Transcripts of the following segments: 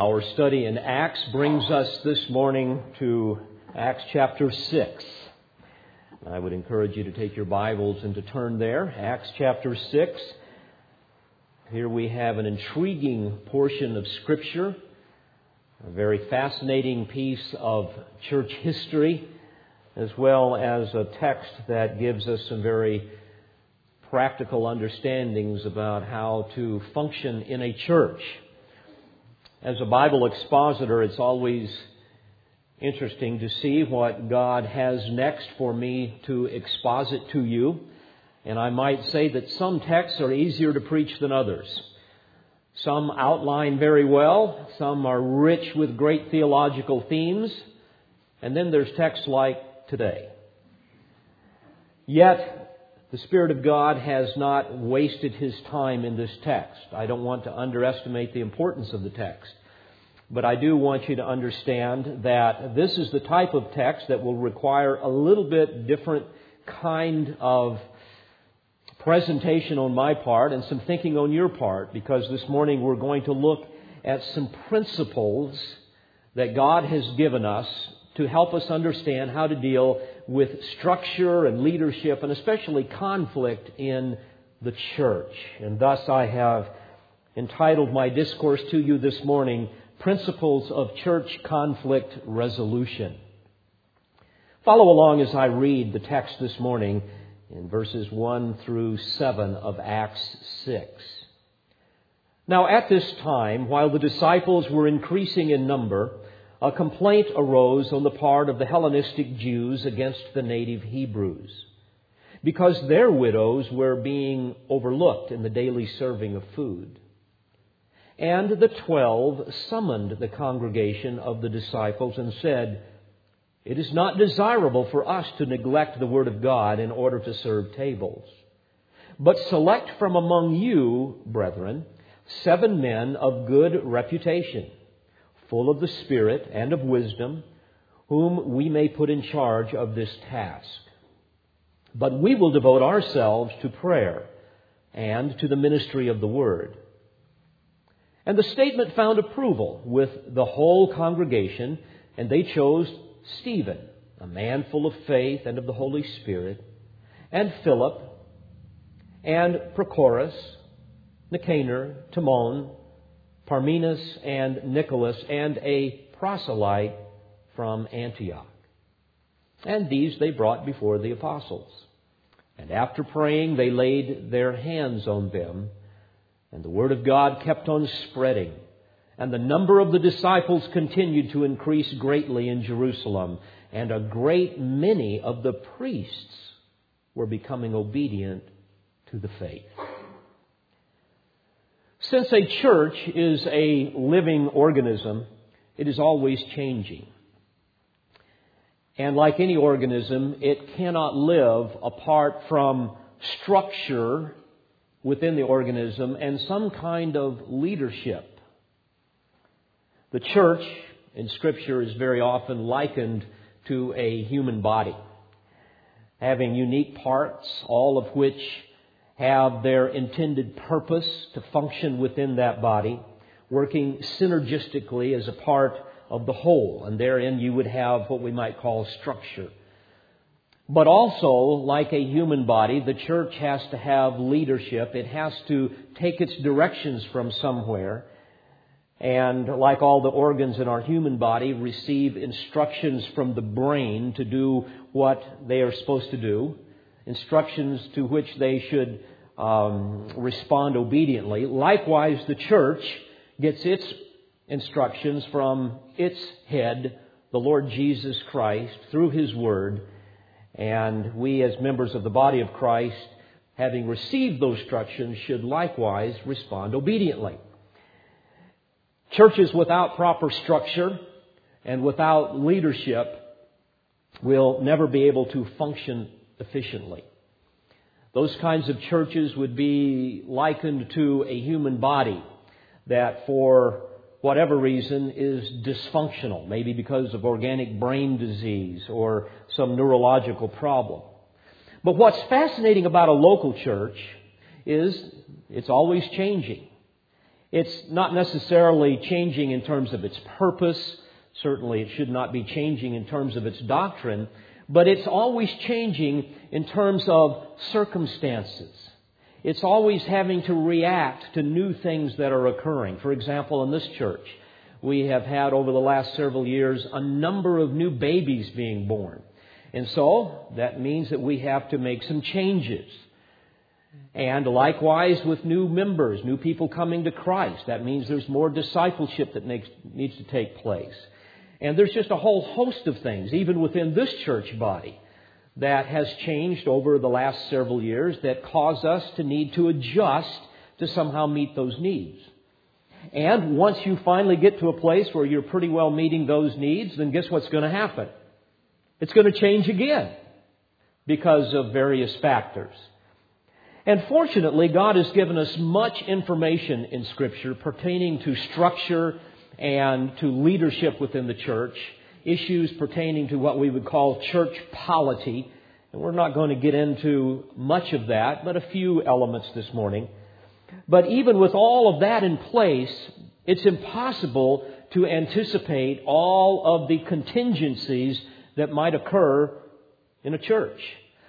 Our study in Acts brings us this morning to Acts chapter 6. I would encourage you to take your Bibles and to turn there. Acts chapter 6. Here we have an intriguing portion of Scripture, a very fascinating piece of church history, as well as a text that gives us some very practical understandings about how to function in a church. As a Bible expositor, it's always interesting to see what God has next for me to exposit to you. And I might say that some texts are easier to preach than others. Some outline very well, some are rich with great theological themes, and then there's texts like today. Yet, the Spirit of God has not wasted his time in this text. I don't want to underestimate the importance of the text. But I do want you to understand that this is the type of text that will require a little bit different kind of presentation on my part and some thinking on your part because this morning we're going to look at some principles that God has given us to help us understand how to deal with structure and leadership and especially conflict in the church. And thus I have entitled my discourse to you this morning, Principles of Church Conflict Resolution. Follow along as I read the text this morning in verses 1 through 7 of Acts 6. Now at this time, while the disciples were increasing in number, a complaint arose on the part of the Hellenistic Jews against the native Hebrews because their widows were being overlooked in the daily serving of food. And the twelve summoned the congregation of the disciples and said, It is not desirable for us to neglect the word of God in order to serve tables. But select from among you, brethren, seven men of good reputation full of the Spirit and of wisdom, whom we may put in charge of this task. But we will devote ourselves to prayer and to the ministry of the Word. And the statement found approval with the whole congregation, and they chose Stephen, a man full of faith and of the Holy Spirit, and Philip, and Prochorus, Nicanor, Timon, Parmenas and Nicholas, and a proselyte from Antioch. And these they brought before the apostles. And after praying, they laid their hands on them, and the word of God kept on spreading. And the number of the disciples continued to increase greatly in Jerusalem, and a great many of the priests were becoming obedient to the faith. Since a church is a living organism, it is always changing. And like any organism, it cannot live apart from structure within the organism and some kind of leadership. The church in Scripture is very often likened to a human body, having unique parts, all of which have their intended purpose to function within that body, working synergistically as a part of the whole. And therein you would have what we might call structure. But also, like a human body, the church has to have leadership. It has to take its directions from somewhere. And like all the organs in our human body, receive instructions from the brain to do what they are supposed to do instructions to which they should um, respond obediently. Likewise, the church gets its instructions from its head, the Lord Jesus Christ, through His Word. And we, as members of the body of Christ, having received those instructions, should likewise respond obediently. Churches without proper structure and without leadership will never be able to function efficiently. Those kinds of churches would be likened to a human body that, for whatever reason, is dysfunctional, maybe because of organic brain disease or some neurological problem. But what's fascinating about a local church is it's always changing. It's not necessarily changing in terms of its purpose. Certainly, it should not be changing in terms of its doctrine, but it's always changing in terms of circumstances. It's always having to react to new things that are occurring. For example, in this church, we have had over the last several years a number of new babies being born. And so that means that we have to make some changes. And likewise with new members, new people coming to Christ, that means there's more discipleship that makes, needs to take place. And there's just a whole host of things, even within this church body, that has changed over the last several years that cause us to need to adjust to somehow meet those needs. And once you finally get to a place where you're pretty well meeting those needs, then guess what's going to happen? It's going to change again because of various factors. And fortunately, God has given us much information in Scripture pertaining to structure and to leadership within the church, issues pertaining to what we would call church polity. And we're not going to get into much of that, but a few elements this morning. But even with all of that in place, it's impossible to anticipate all of the contingencies that might occur in a church.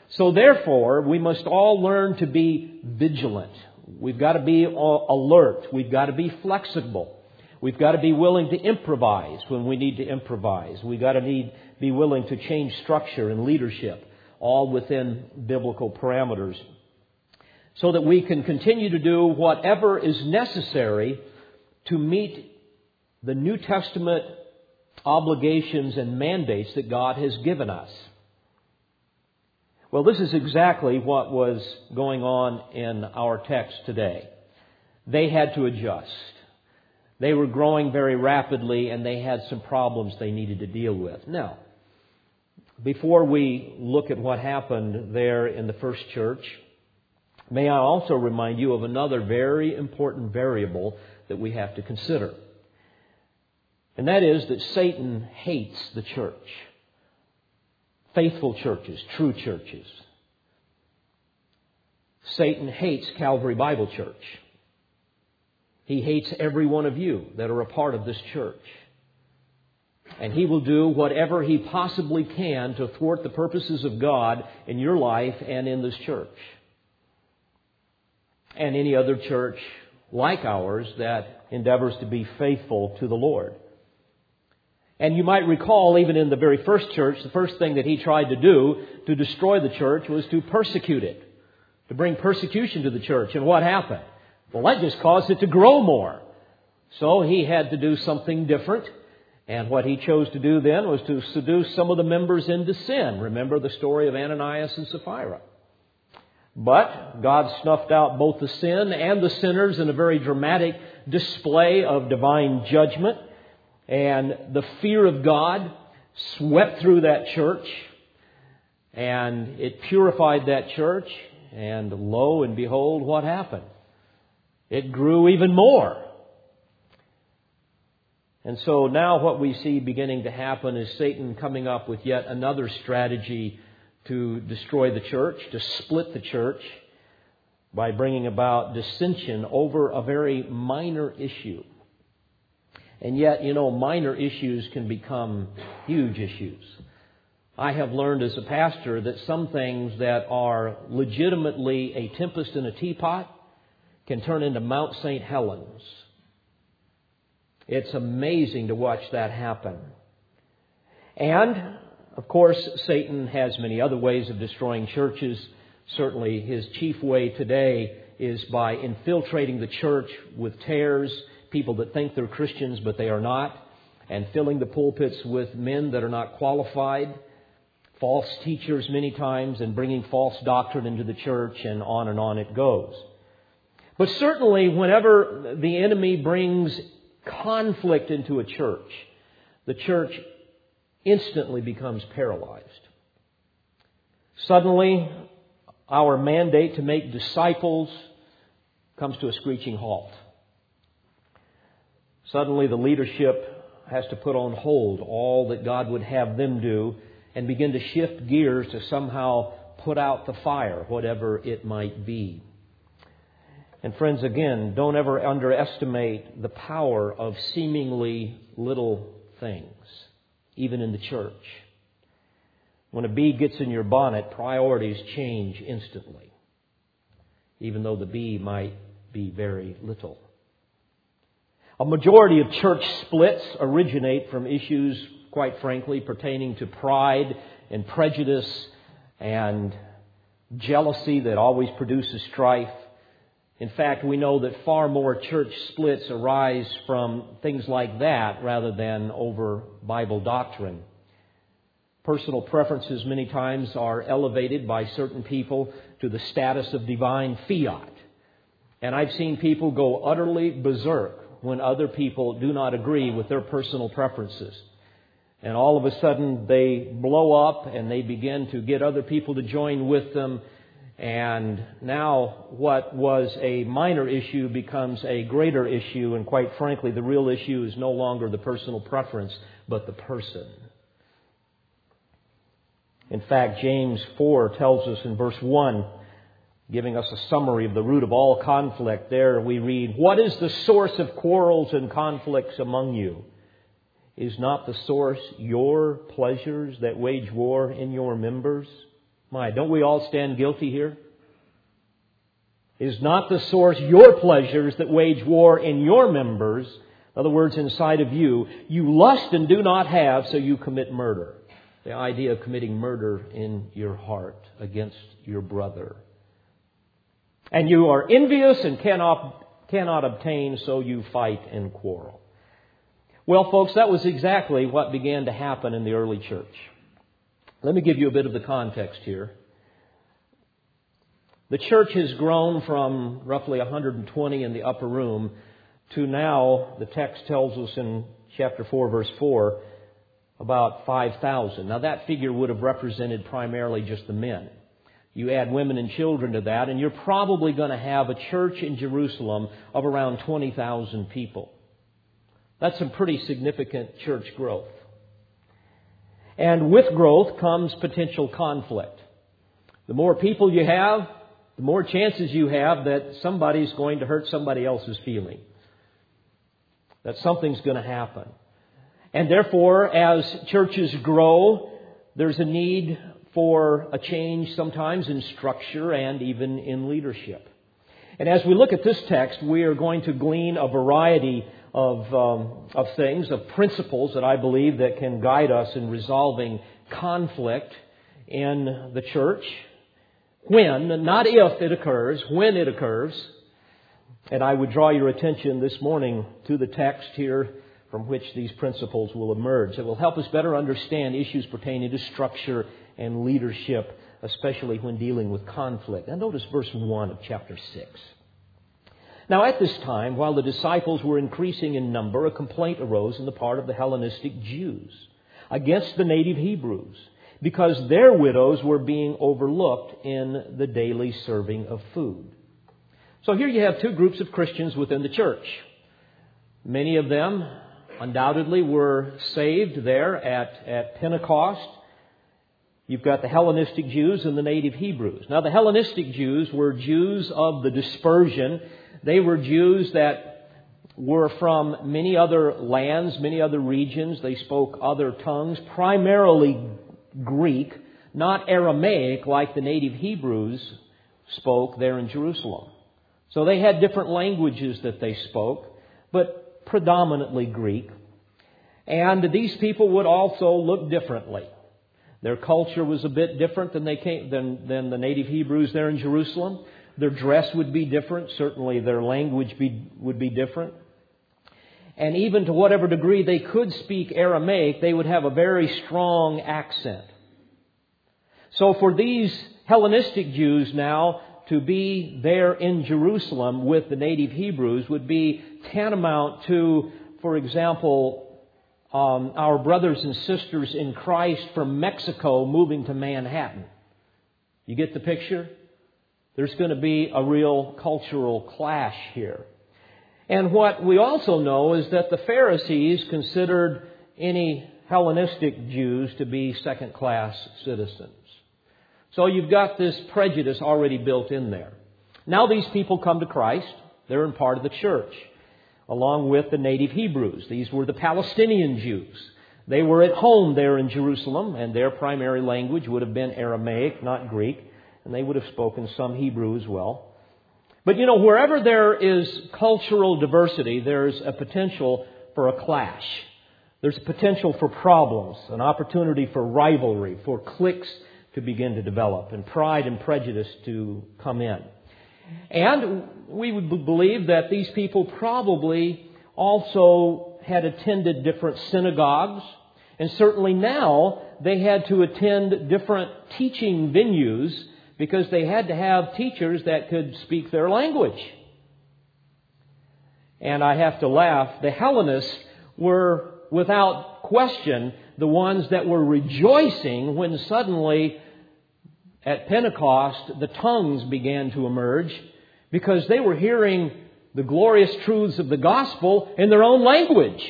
So therefore, we must all learn to be vigilant. We've got to be alert. We've got to be flexible. We've got to be willing to improvise when we need to improvise. We've got to need, be willing to change structure and leadership, all within biblical parameters so that we can continue to do whatever is necessary to meet the New Testament obligations and mandates that God has given us. Well, this is exactly what was going on in our text today. They had to adjust. They were growing very rapidly and they had some problems they needed to deal with. Now, before we look at what happened there in the first church, May I also remind you of another very important variable that we have to consider. And that is that Satan hates the church. Faithful churches, true churches. Satan hates Calvary Bible Church. He hates every one of you that are a part of this church. And he will do whatever he possibly can to thwart the purposes of God in your life and in this church and any other church like ours that endeavors to be faithful to the Lord. And you might recall, even in the very first church, the first thing that he tried to do to destroy the church was to persecute it, to bring persecution to the church. And what happened? Well, that just caused it to grow more. So he had to do something different. And what he chose to do then was to seduce some of the members into sin. Remember the story of Ananias and Sapphira. But God snuffed out both the sin and the sinners in a very dramatic display of divine judgment. And the fear of God swept through that church and it purified that church. And lo and behold, what happened? It grew even more. And so now what we see beginning to happen is Satan coming up with yet another strategy to destroy the church, to split the church by bringing about dissension over a very minor issue. And yet, you know, minor issues can become huge issues. I have learned as a pastor that some things that are legitimately a tempest in a teapot can turn into Mount St. Helens. It's amazing to watch that happen. And of course, Satan has many other ways of destroying churches. Certainly, his chief way today is by infiltrating the church with tares, people that think they're Christians but they are not, and filling the pulpits with men that are not qualified, false teachers many times, and bringing false doctrine into the church, and on and on it goes. But certainly, whenever the enemy brings conflict into a church, the church instantly becomes paralyzed. Suddenly, our mandate to make disciples comes to a screeching halt. Suddenly, the leadership has to put on hold all that God would have them do and begin to shift gears to somehow put out the fire, whatever it might be. And friends, again, don't ever underestimate the power of seemingly little things, even in the church. When a bee gets in your bonnet, priorities change instantly, even though the bee might be very little. A majority of church splits originate from issues, quite frankly, pertaining to pride and prejudice and jealousy that always produces strife. In fact, we know that far more church splits arise from things like that rather than over Bible doctrine. Personal preferences many times are elevated by certain people to the status of divine fiat. And I've seen people go utterly berserk when other people do not agree with their personal preferences. And all of a sudden they blow up and they begin to get other people to join with them and now what was a minor issue becomes a greater issue, and quite frankly, the real issue is no longer the personal preference, but the person. In fact, James 4 tells us in verse 1, giving us a summary of the root of all conflict, there we read, What is the source of quarrels and conflicts among you? Is not the source your pleasures that wage war in your members? My, don't we all stand guilty here? Is not the source your pleasures that wage war in your members? In other words, inside of you, you lust and do not have, so you commit murder. The idea of committing murder in your heart against your brother. And you are envious and cannot, cannot obtain, so you fight and quarrel. Well, folks, that was exactly what began to happen in the early church. Let me give you a bit of the context here. The church has grown from roughly 120 in the upper room to now, the text tells us in chapter 4, verse 4, about 5,000. Now, that figure would have represented primarily just the men. You add women and children to that, and you're probably going to have a church in Jerusalem of around 20,000 people. That's some pretty significant church growth. And with growth comes potential conflict. The more people you have, the more chances you have that somebody's going to hurt somebody else's feeling. That something's going to happen. And therefore, as churches grow, there's a need for a change sometimes in structure and even in leadership. And as we look at this text, we are going to glean a variety of, um, of things, of principles that I believe that can guide us in resolving conflict in the church. When, not if it occurs, when it occurs. And I would draw your attention this morning to the text here from which these principles will emerge. It will help us better understand issues pertaining to structure and leadership, especially when dealing with conflict. And notice verse 1 of chapter 6. Now, at this time, while the disciples were increasing in number, a complaint arose on the part of the Hellenistic Jews against the native Hebrews because their widows were being overlooked in the daily serving of food. So here you have two groups of Christians within the church. Many of them undoubtedly were saved there at, at Pentecost. You've got the Hellenistic Jews and the native Hebrews. Now, the Hellenistic Jews were Jews of the dispersion they were Jews that were from many other lands, many other regions. They spoke other tongues, primarily Greek, not Aramaic like the native Hebrews spoke there in Jerusalem. So they had different languages that they spoke, but predominantly Greek. And these people would also look differently. Their culture was a bit different than, they came, than, than the native Hebrews there in Jerusalem. Their dress would be different. Certainly their language be, would be different. And even to whatever degree they could speak Aramaic, they would have a very strong accent. So for these Hellenistic Jews now to be there in Jerusalem with the native Hebrews would be tantamount to, for example, um, our brothers and sisters in Christ from Mexico moving to Manhattan. You get the picture? There's going to be a real cultural clash here. And what we also know is that the Pharisees considered any Hellenistic Jews to be second class citizens. So you've got this prejudice already built in there. Now these people come to Christ. They're in part of the church, along with the native Hebrews. These were the Palestinian Jews. They were at home there in Jerusalem, and their primary language would have been Aramaic, not Greek, and they would have spoken some Hebrew as well. But you know, wherever there is cultural diversity, there's a potential for a clash. There's a potential for problems, an opportunity for rivalry, for cliques to begin to develop, and pride and prejudice to come in. And we would believe that these people probably also had attended different synagogues, and certainly now they had to attend different teaching venues because they had to have teachers that could speak their language. And I have to laugh. The Hellenists were, without question, the ones that were rejoicing when suddenly at Pentecost, the tongues began to emerge because they were hearing the glorious truths of the gospel in their own language.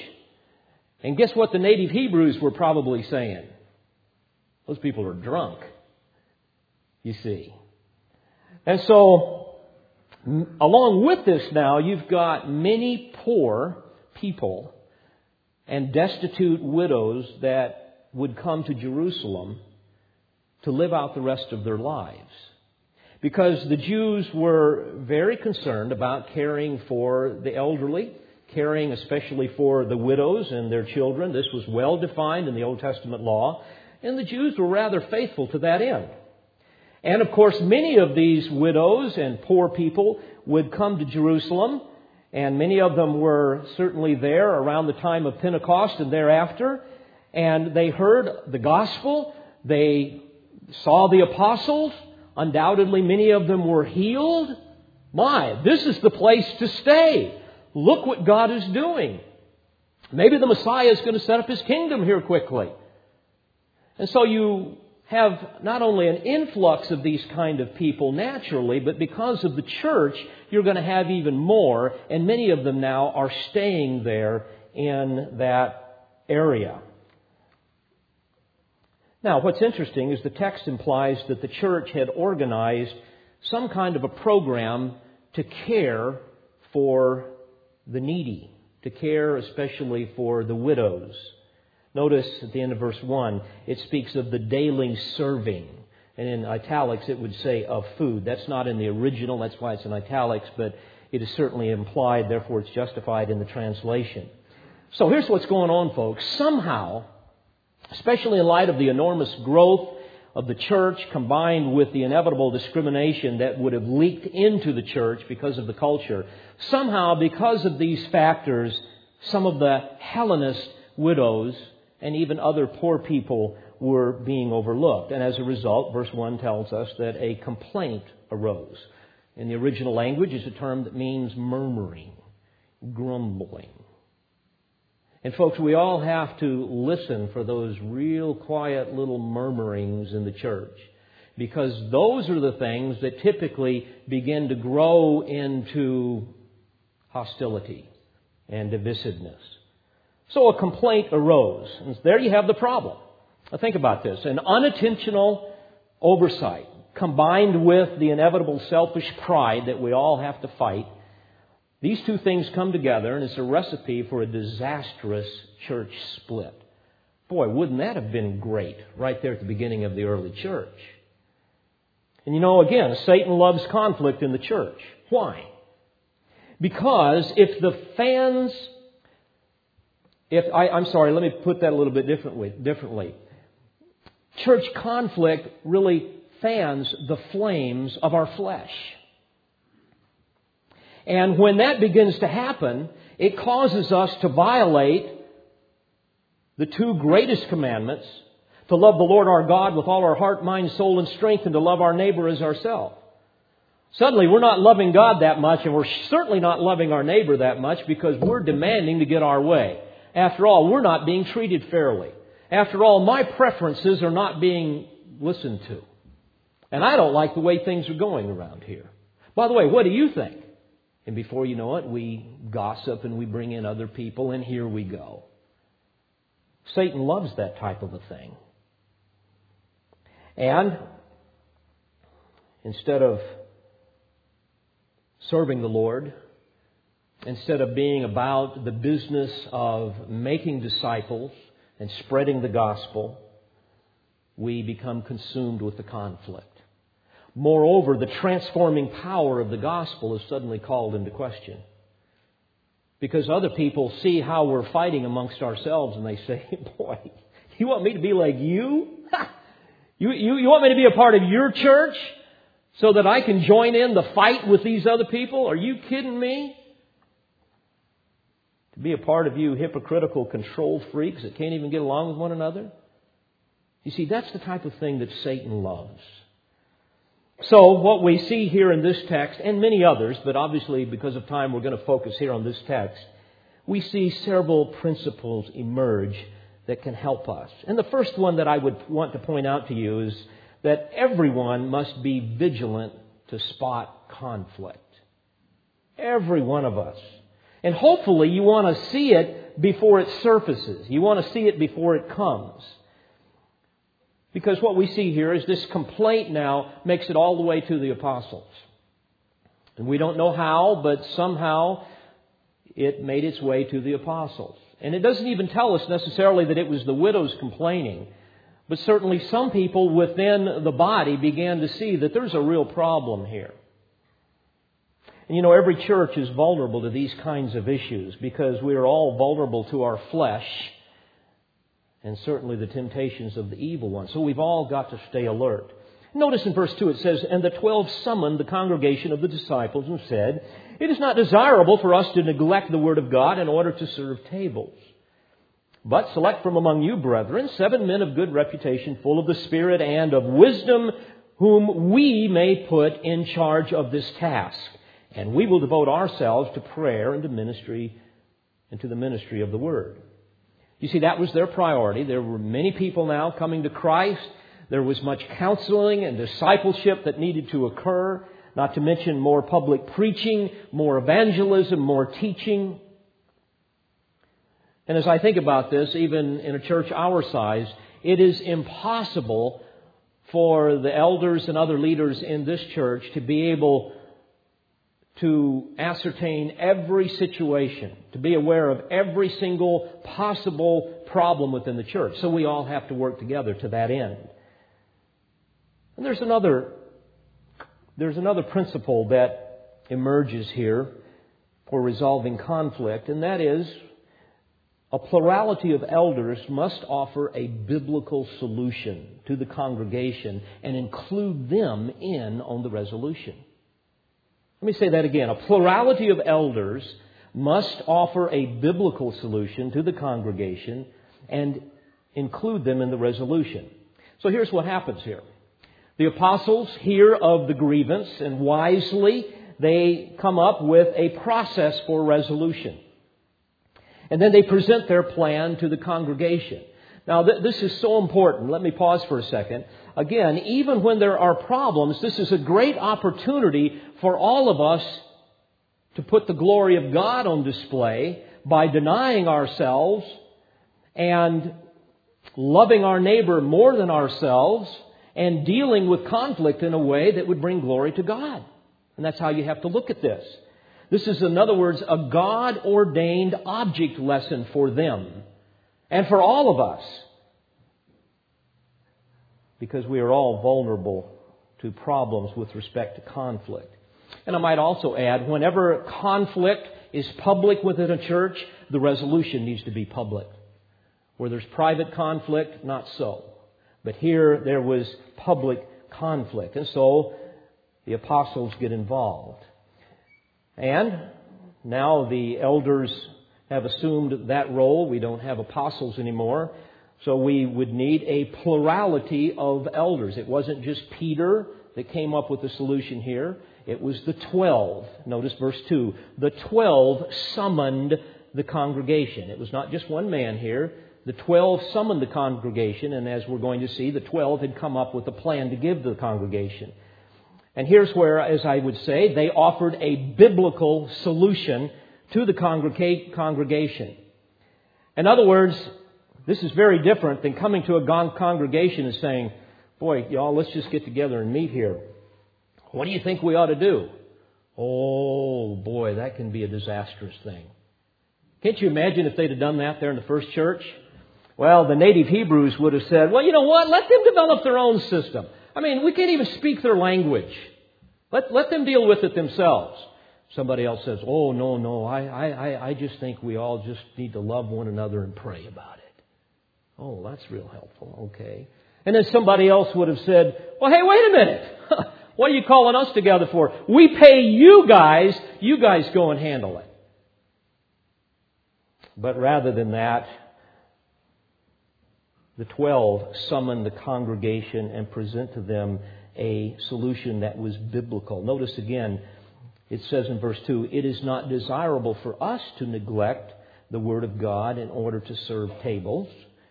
And guess what the native Hebrews were probably saying? Those people are drunk, you see. And so, along with this now, you've got many poor people and destitute widows that would come to Jerusalem to live out the rest of their lives. Because the Jews were very concerned about caring for the elderly, caring especially for the widows and their children. This was well defined in the Old Testament law, and the Jews were rather faithful to that end. And of course, many of these widows and poor people would come to Jerusalem, and many of them were certainly there around the time of Pentecost and thereafter, and they heard the gospel, they saw the apostles. Undoubtedly, many of them were healed. My, this is the place to stay. Look what God is doing. Maybe the Messiah is going to set up his kingdom here quickly. And so you have not only an influx of these kind of people naturally, but because of the church, you're going to have even more, and many of them now are staying there in that area. Now, what's interesting is the text implies that the church had organized some kind of a program to care for the needy, to care especially for the widows. Notice at the end of verse 1, it speaks of the daily serving. And in italics, it would say of food. That's not in the original, that's why it's in italics, but it is certainly implied, therefore it's justified in the translation. So here's what's going on, folks. Somehow, especially in light of the enormous growth of the church combined with the inevitable discrimination that would have leaked into the church because of the culture, somehow, because of these factors, some of the Hellenist widows and even other poor people were being overlooked. And as a result, verse 1 tells us that a complaint arose. In the original language, it's a term that means murmuring, grumbling. And folks, we all have to listen for those real quiet little murmurings in the church. Because those are the things that typically begin to grow into hostility and divisiveness. So a complaint arose. And there you have the problem. Now think about this. An unintentional oversight combined with the inevitable selfish pride that we all have to fight these two things come together, and it's a recipe for a disastrous church split. Boy, wouldn't that have been great right there at the beginning of the early church? And you know, again, Satan loves conflict in the church. Why? Because if the fans, if I, I'm sorry, let me put that a little bit differently. Differently, church conflict really fans the flames of our flesh. And when that begins to happen, it causes us to violate the two greatest commandments to love the Lord our God with all our heart, mind, soul, and strength, and to love our neighbor as ourselves. Suddenly, we're not loving God that much, and we're certainly not loving our neighbor that much because we're demanding to get our way. After all, we're not being treated fairly. After all, my preferences are not being listened to. And I don't like the way things are going around here. By the way, what do you think? And before you know it, we gossip and we bring in other people, and here we go. Satan loves that type of a thing. And instead of serving the Lord, instead of being about the business of making disciples and spreading the gospel, we become consumed with the conflict. Moreover, the transforming power of the gospel is suddenly called into question. Because other people see how we're fighting amongst ourselves and they say, Boy, you want me to be like you? you, you? You want me to be a part of your church so that I can join in the fight with these other people? Are you kidding me? Be a part of you hypocritical control freaks that can't even get along with one another? You see, that's the type of thing that Satan loves. So, what we see here in this text, and many others, but obviously because of time we're going to focus here on this text, we see several principles emerge that can help us. And the first one that I would want to point out to you is that everyone must be vigilant to spot conflict. Every one of us. And hopefully you want to see it before it surfaces. You want to see it before it comes. Because what we see here is this complaint now makes it all the way to the apostles. And we don't know how, but somehow it made its way to the apostles. And it doesn't even tell us necessarily that it was the widows complaining, but certainly some people within the body began to see that there's a real problem here. And you know, every church is vulnerable to these kinds of issues because we are all vulnerable to our flesh and certainly the temptations of the evil one. So we've all got to stay alert. Notice in verse 2 it says, And the twelve summoned the congregation of the disciples and said, It is not desirable for us to neglect the word of God in order to serve tables. But select from among you, brethren, seven men of good reputation, full of the Spirit and of wisdom, whom we may put in charge of this task. And we will devote ourselves to prayer and to ministry and to the ministry of the word. You see, that was their priority. There were many people now coming to Christ. There was much counseling and discipleship that needed to occur, not to mention more public preaching, more evangelism, more teaching. And as I think about this, even in a church our size, it is impossible for the elders and other leaders in this church to be able to ascertain every situation, to be aware of every single possible problem within the church. So we all have to work together to that end. And there's another, there's another principle that emerges here for resolving conflict, and that is a plurality of elders must offer a biblical solution to the congregation and include them in on the resolution. Let me say that again. A plurality of elders must offer a biblical solution to the congregation and include them in the resolution. So here's what happens here. The apostles hear of the grievance and wisely they come up with a process for resolution. And then they present their plan to the congregation. Now, th- this is so important. Let me pause for a second. Again, even when there are problems, this is a great opportunity for all of us to put the glory of God on display by denying ourselves and loving our neighbor more than ourselves and dealing with conflict in a way that would bring glory to God. And that's how you have to look at this. This is, in other words, a God ordained object lesson for them and for all of us because we are all vulnerable to problems with respect to conflict. And I might also add, whenever conflict is public within a church, the resolution needs to be public. Where there's private conflict, not so. But here there was public conflict. And so the apostles get involved. And now the elders have assumed that role. We don't have apostles anymore. So we would need a plurality of elders. It wasn't just Peter that came up with the solution here. It was the twelve. Notice verse 2. The twelve summoned the congregation. It was not just one man here. The twelve summoned the congregation, and as we're going to see, the twelve had come up with a plan to give to the congregation. And here's where, as I would say, they offered a biblical solution to the congregation. In other words, this is very different than coming to a congregation and saying, Boy, y'all, let's just get together and meet here. What do you think we ought to do? Oh boy, that can be a disastrous thing. Can't you imagine if they'd have done that there in the first church? Well, the native Hebrews would have said, well, you know what? Let them develop their own system. I mean, we can't even speak their language. Let, let them deal with it themselves. Somebody else says, oh, no, no, I, I, I just think we all just need to love one another and pray about it. Oh, that's real helpful. Okay. And then somebody else would have said, well, hey, wait a minute. what are you calling us together for? We pay you guys. You guys go and handle it. But rather than that, the twelve summoned the congregation and present to them a solution that was biblical. Notice again, it says in verse 2 it is not desirable for us to neglect the Word of God in order to serve tables.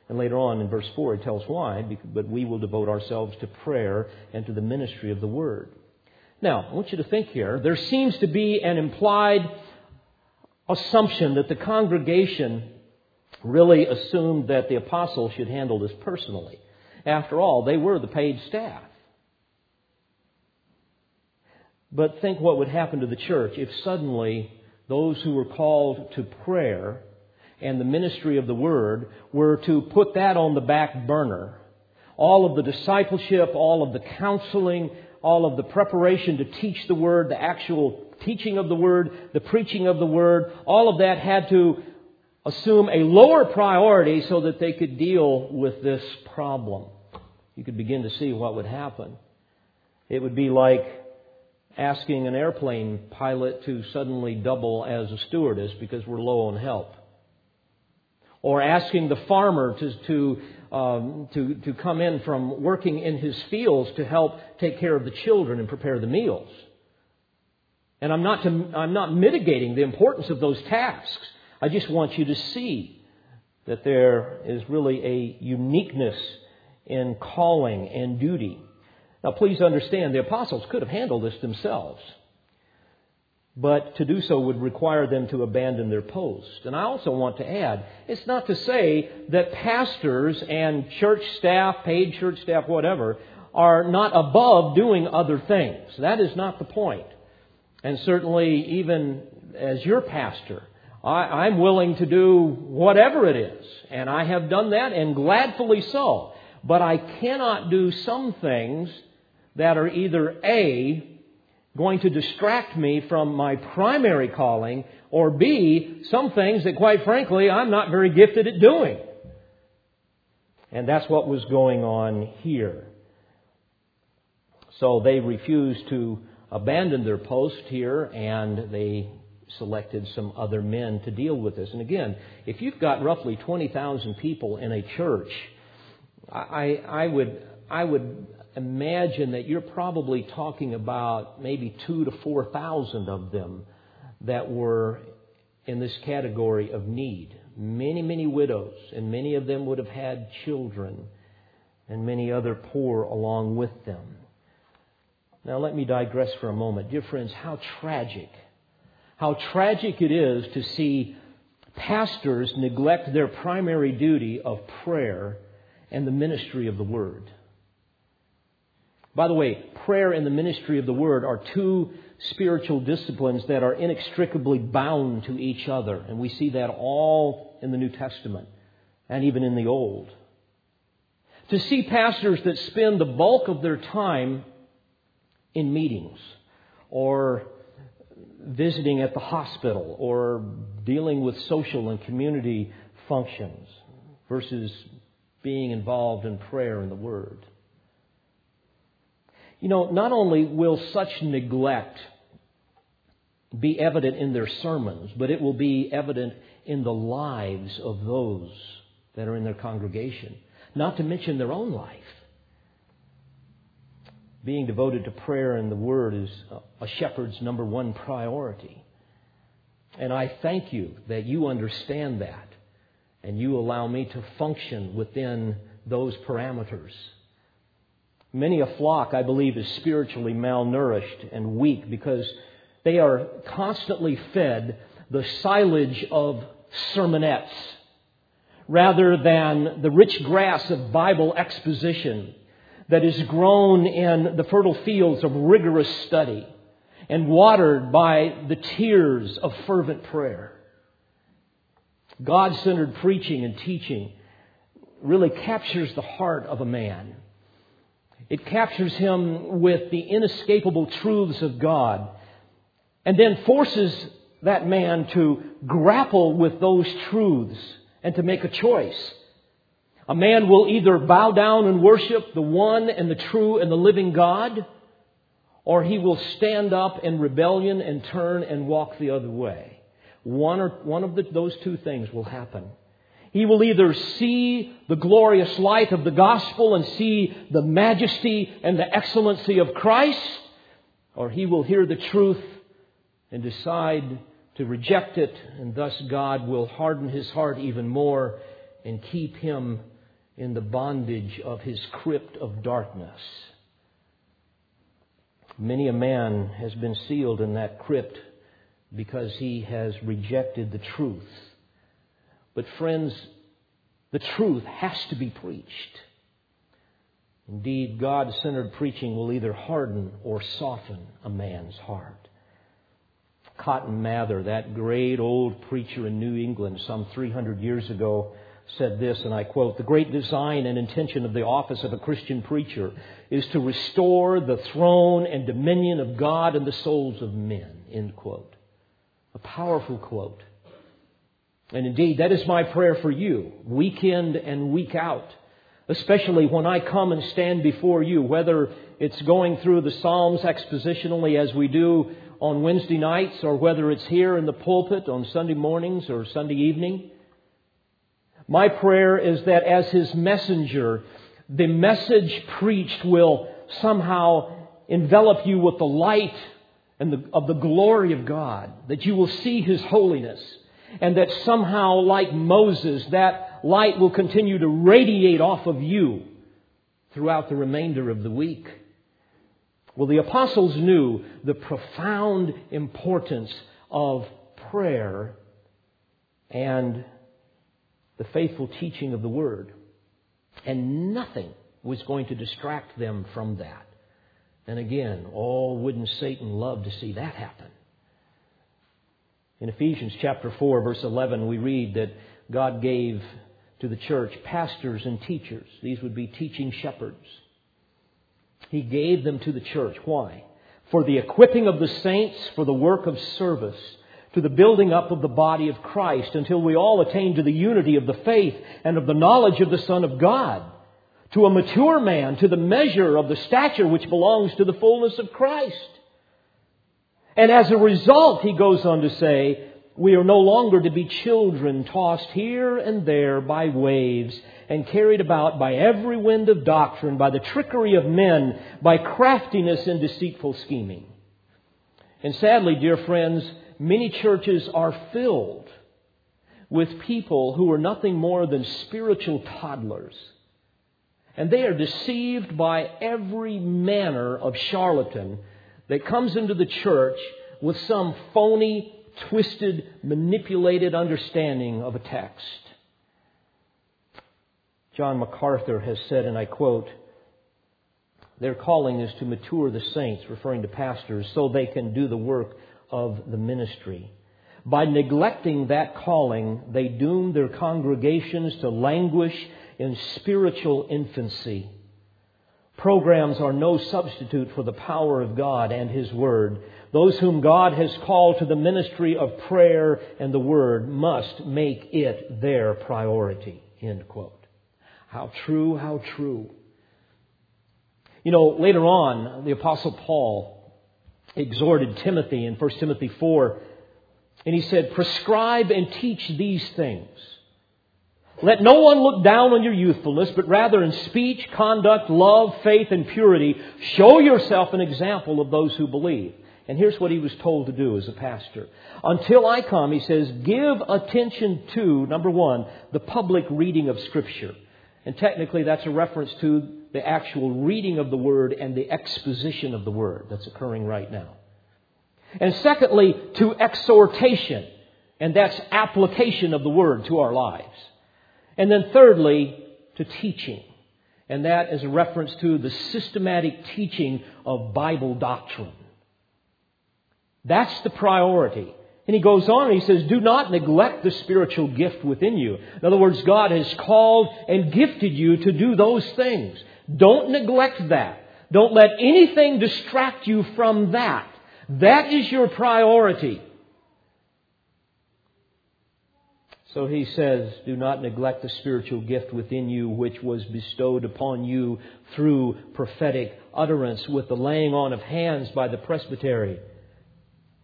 And later on in verse 4, it tells why, but we will devote ourselves to prayer and to the ministry of the Word. Now, I want you to think here. There seems to be an implied assumption that the congregation really assumed that the apostles should handle this personally. After all, they were the paid staff. But think what would happen to the church if suddenly those who were called to prayer and the ministry of the word were to put that on the back burner. All of the discipleship, all of the counseling, all of the preparation to teach the word, the actual teaching of the word, the preaching of the word, all of that had to assume a lower priority so that they could deal with this problem. You could begin to see what would happen. It would be like asking an airplane pilot to suddenly double as a stewardess because we're low on help. Or asking the farmer to, to, um, to, to come in from working in his fields to help take care of the children and prepare the meals. And I'm not, to, I'm not mitigating the importance of those tasks. I just want you to see that there is really a uniqueness in calling and duty. Now, please understand, the apostles could have handled this themselves. But to do so would require them to abandon their post. And I also want to add, it's not to say that pastors and church staff, paid church staff, whatever, are not above doing other things. That is not the point. And certainly, even as your pastor, I, am willing to do whatever it is. And I have done that, and gladfully so. But I cannot do some things that are either A, going to distract me from my primary calling, or B, some things that, quite frankly, I'm not very gifted at doing. And that's what was going on here. So they refused to abandon their post here, and they selected some other men to deal with this. And again, if you've got roughly 20,000 people in a church, I, I, would, I would imagine that you're probably talking about maybe two to 4,000 of them that were in this category of need. Many, many widows, and many of them would have had children, and many other poor along with them. Now, let me digress for a moment. Dear friends, how tragic how tragic it is to see pastors neglect their primary duty of prayer and the ministry of the Word. By the way, prayer and the ministry of the Word are two spiritual disciplines that are inextricably bound to each other. And we see that all in the New Testament and even in the Old. To see pastors that spend the bulk of their time in meetings or visiting at the hospital or dealing with social and community functions versus being involved in prayer and the Word. You know, not only will such neglect be evident in their sermons, but it will be evident in the lives of those that are in their congregation, not to mention their own life being devoted to prayer and the Word is a shepherd's number one priority. And I thank you that you understand that and you allow me to function within those parameters. Many a flock, I believe, is spiritually malnourished and weak because they are constantly fed the silage of sermonettes rather than the rich grass of Bible exposition that is grown in the fertile fields of rigorous study. and watered by the tears of fervent prayer. God centered preaching and teaching really captures the heart of a man. It captures him with the inescapable truths of God and then forces that man to grapple with those truths and to make a choice. A man will either bow down and worship the one and the true and the living God, or he will stand up in rebellion and turn and walk the other way. One, or, one of the, those two things will happen. He will either see the glorious light of the gospel and see the majesty and the excellency of Christ, or he will hear the truth and decide to reject it, and thus God will harden his heart even more and keep him in the bondage of his crypt of darkness. Many a man has been sealed in that crypt because he has rejected the truth. But, friends, the truth has to be preached. Indeed, God centered preaching will either harden or soften a man's heart. Cotton Mather, that great old preacher in New England some 300 years ago, said this, and I quote, The great design and intention of the office of a Christian preacher is to restore the throne and dominion of God in the souls of men. End quote. A powerful quote. And indeed, that is my prayer for you, week in and week out. Especially when I come and stand before you, whether it's going through the Psalms expositionally as we do on Wednesday nights, or whether it's here in the pulpit on Sunday mornings or Sunday evening. My prayer is that as His messenger, the message preached will somehow envelop you with the light and the, of the glory of God, that you will see His holiness, and that somehow, like Moses, that light will continue to radiate off of you throughout the remainder of the week. Well, the apostles knew the profound importance of prayer and the faithful teaching of the Word. And nothing was going to distract them from that. And again, oh, wouldn't Satan love to see that happen? In Ephesians chapter 4, verse 11, we read that God gave to the church pastors and teachers. These would be teaching shepherds. He gave them to the church. Why? For the equipping of the saints for the work of service, to the building up of the body of Christ, until we all attain to the unity of the faith and of the knowledge of the Son of God to a mature man, to the measure of the stature which belongs to the fullness of Christ. And as a result, he goes on to say, we are no longer to be children tossed here and there by waves and carried about by every wind of doctrine, by the trickery of men, by craftiness and deceitful scheming. And sadly, dear friends, many churches are filled with people who are nothing more than spiritual toddlers and they are deceived by every manner of charlatan that comes into the church with some phony, twisted, manipulated understanding of a text. John MacArthur has said, and I quote, their calling is to mature the saints, referring to pastors, so they can do the work of the ministry. By neglecting that calling, they doom their congregations to languish in spiritual infancy. Programs are no substitute for the power of God and His Word. Those whom God has called to the ministry of prayer and the Word must make it their priority. End quote. How true, how true. You know, later on, the Apostle Paul exhorted Timothy in 1 Timothy 4, and he said, Prescribe and teach these things. Let no one look down on your youthfulness, but rather in speech, conduct, love, faith, and purity, show yourself an example of those who believe. And here's what he was told to do as a pastor. Until I come, he says, give attention to, number one, the public reading of Scripture. And technically, that's a reference to the actual reading of the Word and the exposition of the Word that's occurring right now. And secondly, to exhortation. And that's application of the Word to our lives. And then thirdly, to teaching. And that is a reference to the systematic teaching of Bible doctrine. That's the priority. And he goes on and he says, Do not neglect the spiritual gift within you. In other words, God has called and gifted you to do those things. Don't neglect that. Don't let anything distract you from that. That is your priority. So he says, Do not neglect the spiritual gift within you, which was bestowed upon you through prophetic utterance with the laying on of hands by the presbytery.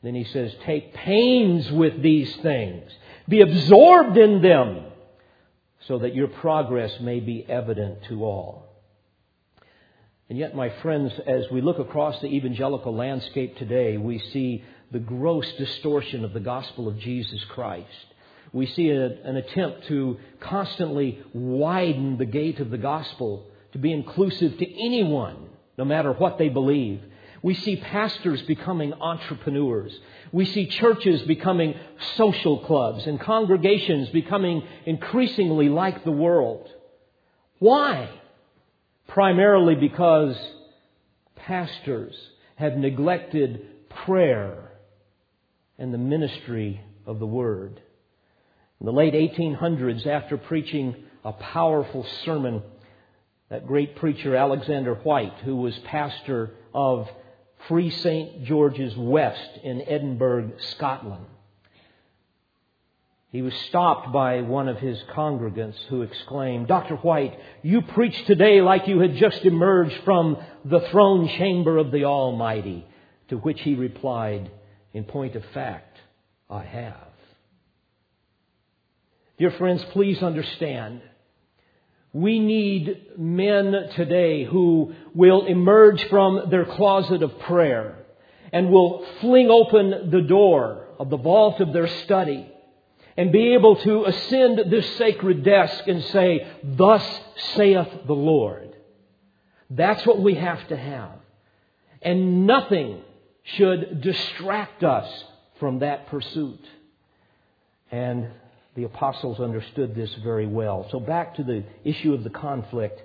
Then he says, Take pains with these things, be absorbed in them, so that your progress may be evident to all. And yet, my friends, as we look across the evangelical landscape today, we see the gross distortion of the gospel of Jesus Christ. We see a, an attempt to constantly widen the gate of the gospel to be inclusive to anyone, no matter what they believe. We see pastors becoming entrepreneurs. We see churches becoming social clubs and congregations becoming increasingly like the world. Why? Primarily because pastors have neglected prayer and the ministry of the Word. In the late 1800s, after preaching a powerful sermon, that great preacher Alexander Whyte, who was pastor of Free St. George's West in Edinburgh, Scotland. He was stopped by one of his congregants who exclaimed, Dr. Whyte, you preach today like you had just emerged from the throne chamber of the Almighty. To which he replied, In point of fact, I have. Dear friends, please understand we need men today who will emerge from their closet of prayer and will fling open the door of the vault of their study and be able to ascend this sacred desk and say, Thus saith the Lord. That's what we have to have. And nothing should distract us from that pursuit. And the apostles understood this very well. So back to the issue of the conflict,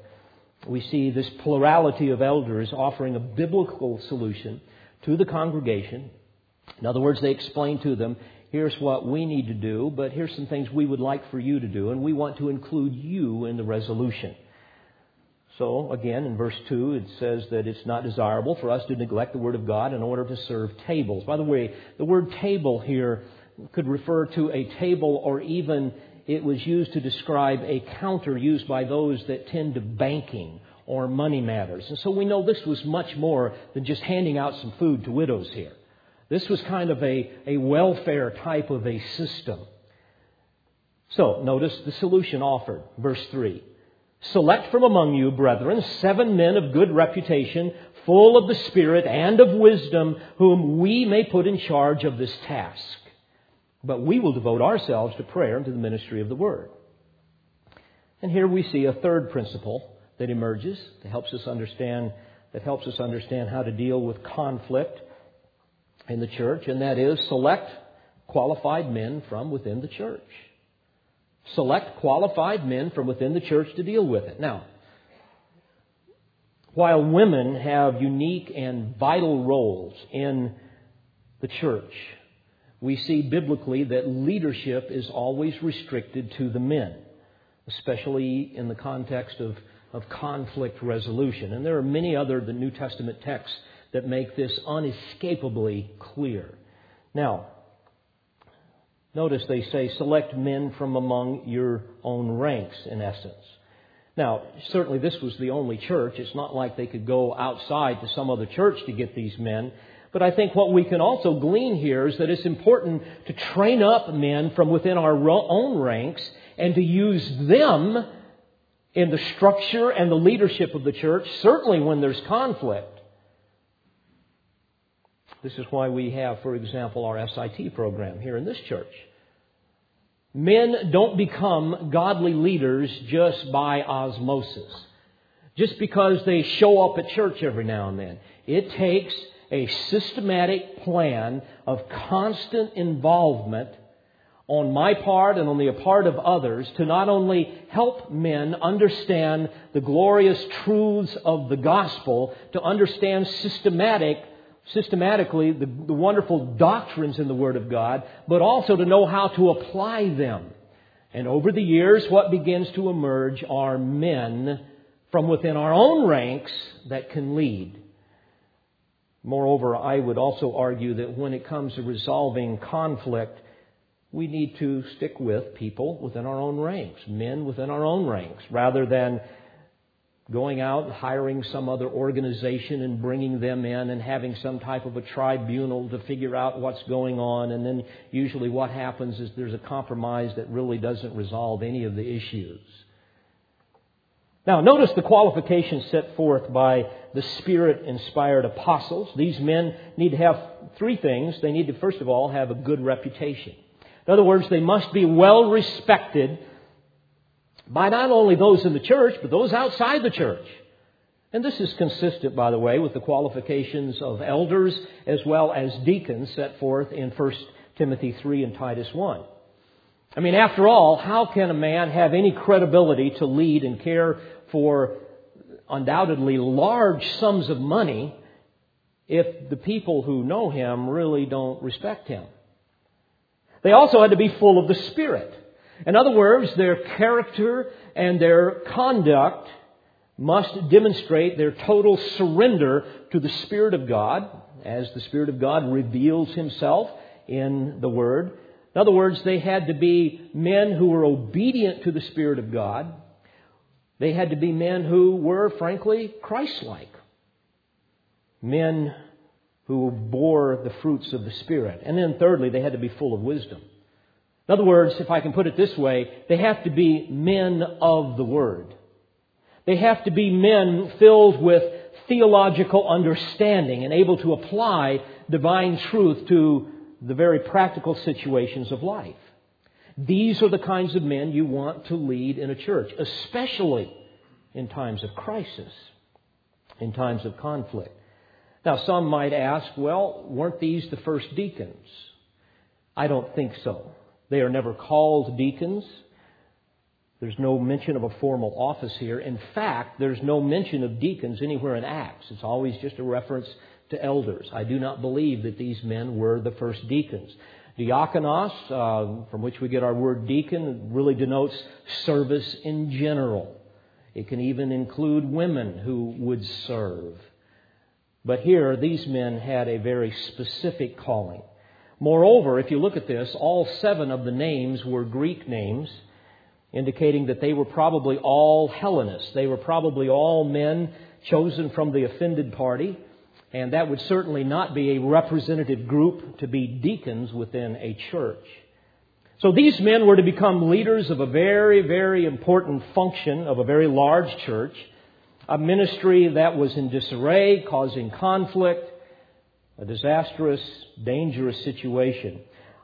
we see this plurality of elders offering a biblical solution to the congregation. In other words, they explain to them, here's what we need to do, but here's some things we would like for you to do, and we want to include you in the resolution. So, again, in verse 2, it says that it's not desirable for us to neglect the Word of God in order to serve tables. By the way, the word table here could refer to a table or even it was used to describe a counter used by those that tend to banking or money matters. And so we know this was much more than just handing out some food to widows here. This was kind of a, a welfare type of a system. So notice the solution offered. Verse 3. Select from among you, brethren, seven men of good reputation, full of the Spirit and of wisdom, whom we may put in charge of this task. But we will devote ourselves to prayer and to the ministry of the Word. And here we see a third principle that emerges that helps us understand that helps us understand how to deal with conflict in the church, and that is select qualified men from within the church. Select qualified men from within the church to deal with it. Now, while women have unique and vital roles in the church, we see biblically that leadership is always restricted to the men, especially in the context of, of conflict resolution. And there are many other the New Testament texts that make this unescapably clear. Now, notice they say, select men from among your own ranks, in essence. Now, certainly this was the only church. It's not like they could go outside to some other church to get these men. But I think what we can also glean here is that it's important to train up men from within our own ranks and to use them in the structure and the leadership of the church, certainly when there's conflict. This is why we have, for example, our SIT program here in this church. Men don't become godly leaders just by osmosis, just because they show up at church every now and then. It takes a systematic plan of constant involvement on my part and on the part of others to not only help men understand the glorious truths of the gospel, to understand systematic systematically the, the wonderful doctrines in the Word of God, but also to know how to apply them. And over the years, what begins to emerge are men from within our own ranks that can lead. Moreover, I would also argue that when it comes to resolving conflict, we need to stick with people within our own ranks, men within our own ranks, rather than going out, and hiring some other organization and bringing them in and having some type of a tribunal to figure out what's going on. And then usually what happens is there's a compromise that really doesn't resolve any of the issues. Now, notice the qualifications set forth by the Spirit inspired apostles. These men need to have three things. They need to, first of all, have a good reputation. In other words, they must be well respected by not only those in the church, but those outside the church. And this is consistent, by the way, with the qualifications of elders as well as deacons set forth in 1 Timothy 3 and Titus 1. I mean, after all, how can a man have any credibility to lead and care for undoubtedly large sums of money if the people who know him really don't respect him? They also had to be full of the Spirit. In other words, their character and their conduct must demonstrate their total surrender to the Spirit of God as the Spirit of God reveals Himself in the Word. In other words, they had to be men who were obedient to the Spirit of God. They had to be men who were, frankly, Christ like. Men who bore the fruits of the Spirit. And then, thirdly, they had to be full of wisdom. In other words, if I can put it this way, they have to be men of the Word. They have to be men filled with theological understanding and able to apply divine truth to the very practical situations of life. These are the kinds of men you want to lead in a church, especially in times of crisis, in times of conflict. Now, some might ask, well, weren't these the first deacons? I don't think so. They are never called deacons. There's no mention of a formal office here. In fact, there's no mention of deacons anywhere in Acts. It's always just a reference to elders. I do not believe that these men were the first deacons. Diakonos, uh, from which we get our word deacon, really denotes service in general. It can even include women who would serve. But here, these men had a very specific calling. Moreover, if you look at this, all seven of the names were Greek names, indicating that they were probably all Hellenists. They were probably all men chosen from the offended party, and that would certainly not be a representative group to be deacons within a church. So these men were to become leaders of a very, very important function of a very large church, a ministry that was in disarray, causing conflict, a disastrous, dangerous situation.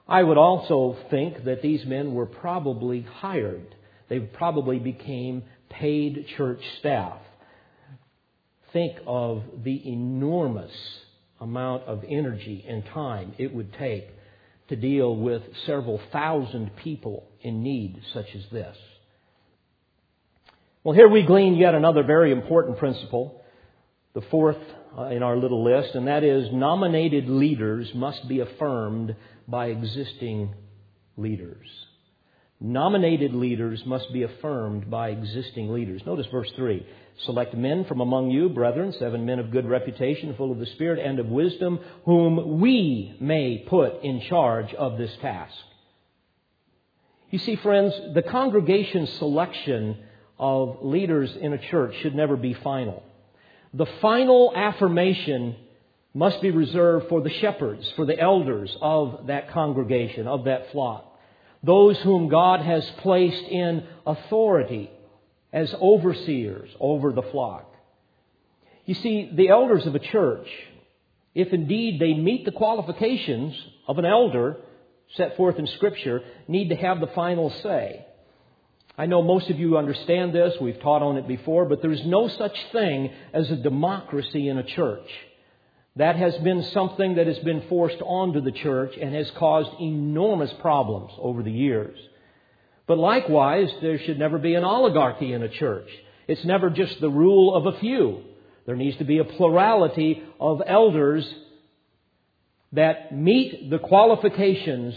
I would also think that these men were probably hired. They probably became paid church staff. Think of the enormous amount of energy and time it would take to deal with several thousand people in need such as this. Well, here we glean yet another very important principle, the fourth uh, in our little list, and that is nominated leaders must be affirmed by existing leaders. Nominated leaders must be affirmed by existing leaders. Notice verse 3. Select men from among you, brethren, seven men of good reputation, full of the Spirit and of wisdom, whom we may put in charge of this task. You see, friends, the congregation's selection of leaders in a church should never be final the final affirmation must be reserved for the shepherds, for the elders of that congregation, of that flock. Those whom God has placed in authority as overseers over the flock. You see, the elders of a church, if indeed they meet the qualifications of an elder set forth in Scripture, need to have the final say. I know most of you understand this. We've taught on it before, but there's no such thing as a democracy in a church. That has been something that has been forced onto the church and has caused enormous problems over the years. But likewise, there should never be an oligarchy in a church. It's never just the rule of a few. There needs to be a plurality of elders that meet the qualifications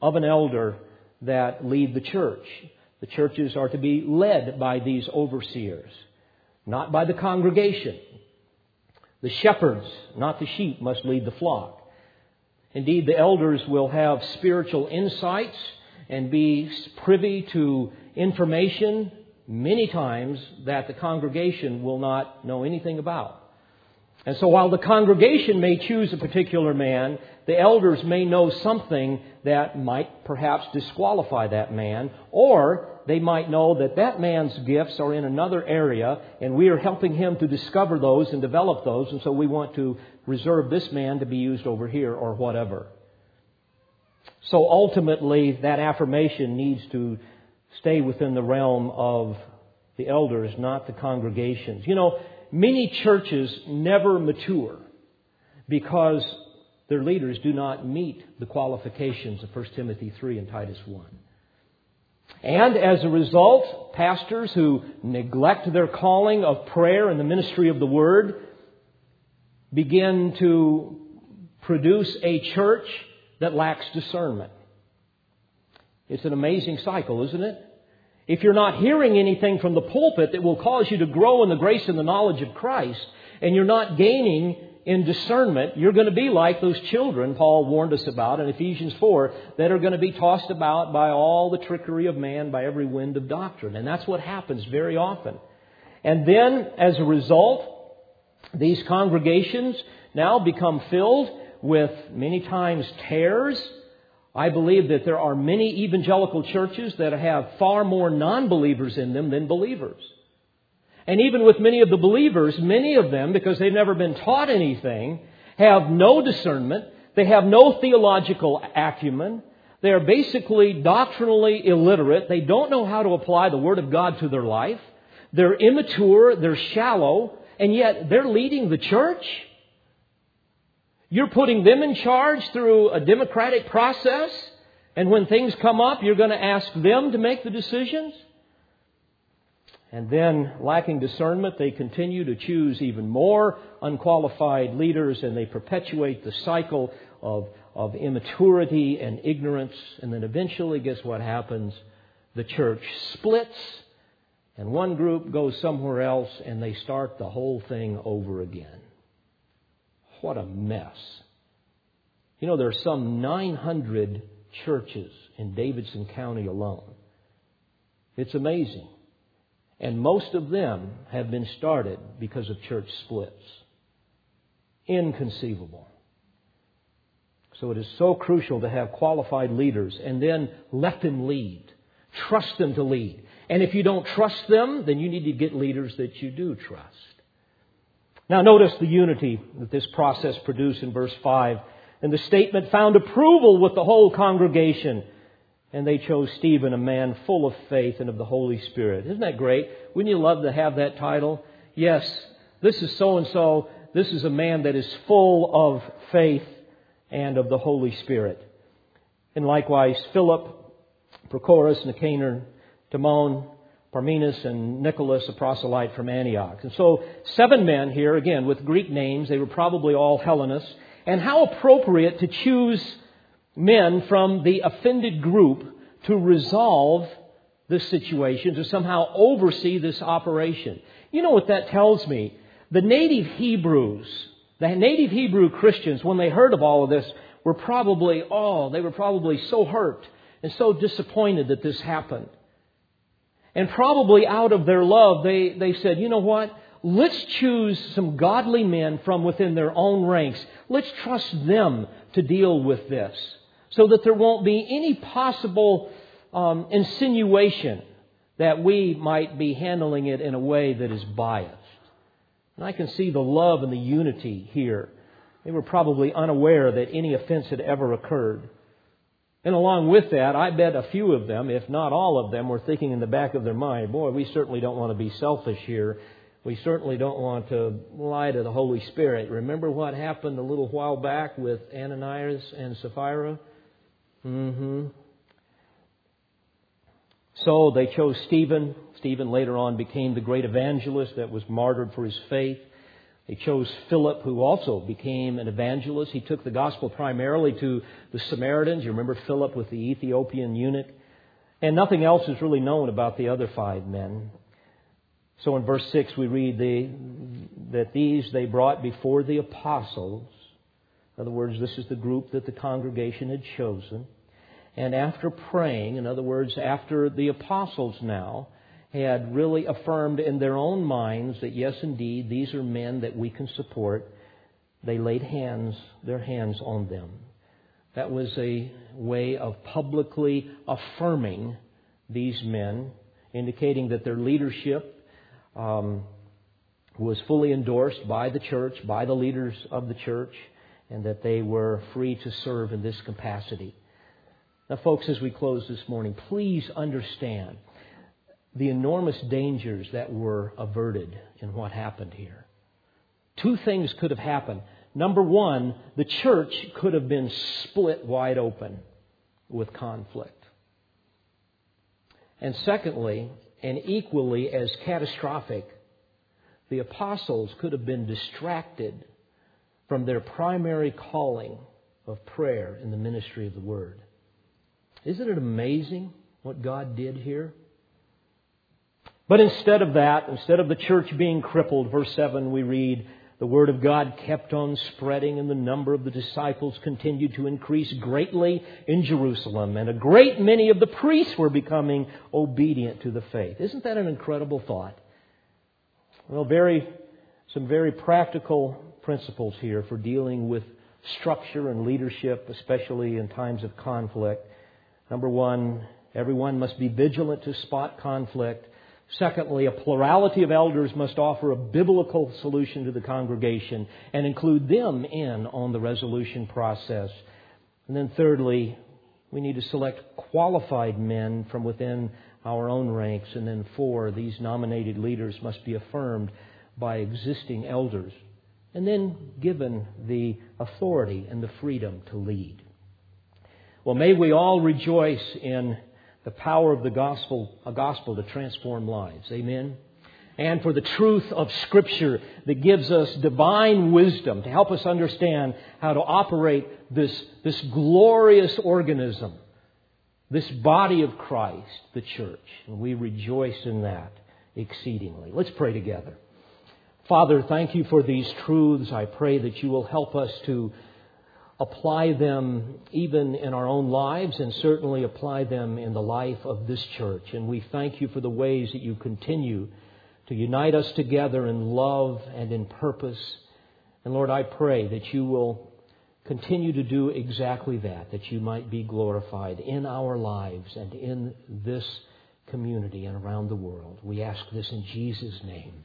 of an elder that lead the church. The churches are to be led by these overseers, not by the congregation. The shepherds, not the sheep, must lead the flock. Indeed, the elders will have spiritual insights and be privy to information many times that the congregation will not know anything about. And so while the congregation may choose a particular man, the elders may know something that might perhaps disqualify that man, or they might know that that man's gifts are in another area, and we are helping him to discover those and develop those, and so we want to reserve this man to be used over here, or whatever. So ultimately, that affirmation needs to stay within the realm of the elders, not the congregations. You know, many churches never mature because their leaders do not meet the qualifications of 1 Timothy 3 and Titus 1. And as a result, pastors who neglect their calling of prayer and the ministry of the Word begin to produce a church that lacks discernment. It's an amazing cycle, isn't it? If you're not hearing anything from the pulpit that will cause you to grow in the grace and the knowledge of Christ, and you're not gaining in discernment, you're going to be like those children Paul warned us about in Ephesians 4 that are going to be tossed about by all the trickery of man, by every wind of doctrine. And that's what happens very often. And then, as a result, these congregations now become filled with many times tares I believe that there are many evangelical churches that have far more non believers in them than believers. And even with many of the believers, many of them, because they've never been taught anything, have no discernment. They have no theological acumen. They are basically doctrinally illiterate. They don't know how to apply the Word of God to their life. They're immature. They're shallow. And yet they're leading the church. You're putting them in charge through a democratic process, and when things come up, you're going to ask them to make the decisions? And then, lacking discernment, they continue to choose even more unqualified leaders and they perpetuate the cycle of, of immaturity and ignorance. And then eventually, guess what happens? The church splits, and one group goes somewhere else, and they start the whole thing over again. What a mess. You know, there are some 900 churches in Davidson County alone. It's amazing. And most of them have been started because of church splits. Inconceivable. So it is so crucial to have qualified leaders and then let them lead. Trust them to lead. And if you don't trust them, then you need to get leaders that you do trust. Now, notice the unity that this process produced in verse 5. And the statement found approval with the whole congregation. And they chose Stephen, a man full of faith and of the Holy Spirit. Isn't that great? Wouldn't you love to have that title? Yes, this is so and so. This is a man that is full of faith and of the Holy Spirit. And likewise, Philip, Prochorus, Nicanor, Timon, Parmenas and Nicholas, a proselyte from Antioch. And so, seven men here, again, with Greek names. They were probably all Hellenists. And how appropriate to choose men from the offended group to resolve this situation, to somehow oversee this operation. You know what that tells me? The native Hebrews, the native Hebrew Christians, when they heard of all of this, were probably, oh, they were probably so hurt and so disappointed that this happened. And probably out of their love, they, they said, you know what? Let's choose some godly men from within their own ranks. Let's trust them to deal with this so that there won't be any possible um, insinuation that we might be handling it in a way that is biased. And I can see the love and the unity here. They were probably unaware that any offense had ever occurred. And along with that, I bet a few of them, if not all of them, were thinking in the back of their mind, boy, we certainly don't want to be selfish here. We certainly don't want to lie to the Holy Spirit. Remember what happened a little while back with Ananias and Sapphira? Mm-hmm. So they chose Stephen. Stephen later on became the great evangelist that was martyred for his faith. They chose Philip, who also became an evangelist. He took the gospel primarily to the Samaritans. You remember Philip with the Ethiopian eunuch? And nothing else is really known about the other five men. So in verse 6, we read the, that these they brought before the apostles. In other words, this is the group that the congregation had chosen. And after praying, in other words, after the apostles now had really affirmed in their own minds that yes, indeed, these are men that we can support, they laid hands, their hands on them. That was a way of publicly affirming these men, indicating that their leadership um, was fully endorsed by the church, by the leaders of the church, and that they were free to serve in this capacity. Now, folks, as we close this morning, please understand the enormous dangers that were averted in what happened here. Two things could have happened. Number one, the church could have been split wide open with conflict. And secondly, and equally as catastrophic, the apostles could have been distracted from their primary calling of prayer in the ministry of the Word. Isn't it amazing what God did here? But instead of that, instead of the church being crippled, verse 7, we read, the word of God kept on spreading, and the number of the disciples continued to increase greatly in Jerusalem, and a great many of the priests were becoming obedient to the faith. Isn't that an incredible thought? Well, very, some very practical principles here for dealing with structure and leadership, especially in times of conflict. Number one, everyone must be vigilant to spot conflict. Secondly, a plurality of elders must offer a biblical solution to the congregation and include them in on the resolution process. And then thirdly, we need to select qualified men from within our own ranks. And then four, these nominated leaders must be affirmed by existing elders and then given the authority and the freedom to lead. Well, may we all rejoice in the power of the gospel, a gospel to transform lives. Amen. And for the truth of Scripture that gives us divine wisdom to help us understand how to operate this, this glorious organism, this body of Christ, the church. And we rejoice in that exceedingly. Let's pray together. Father, thank you for these truths. I pray that you will help us to apply them even in our own lives and certainly apply them in the life of this church. And we thank you for the ways that you continue to unite us together in love and in purpose. And Lord, I pray that you will continue to do exactly that, that you might be glorified in our lives and in this community and around the world. We ask this in Jesus' name.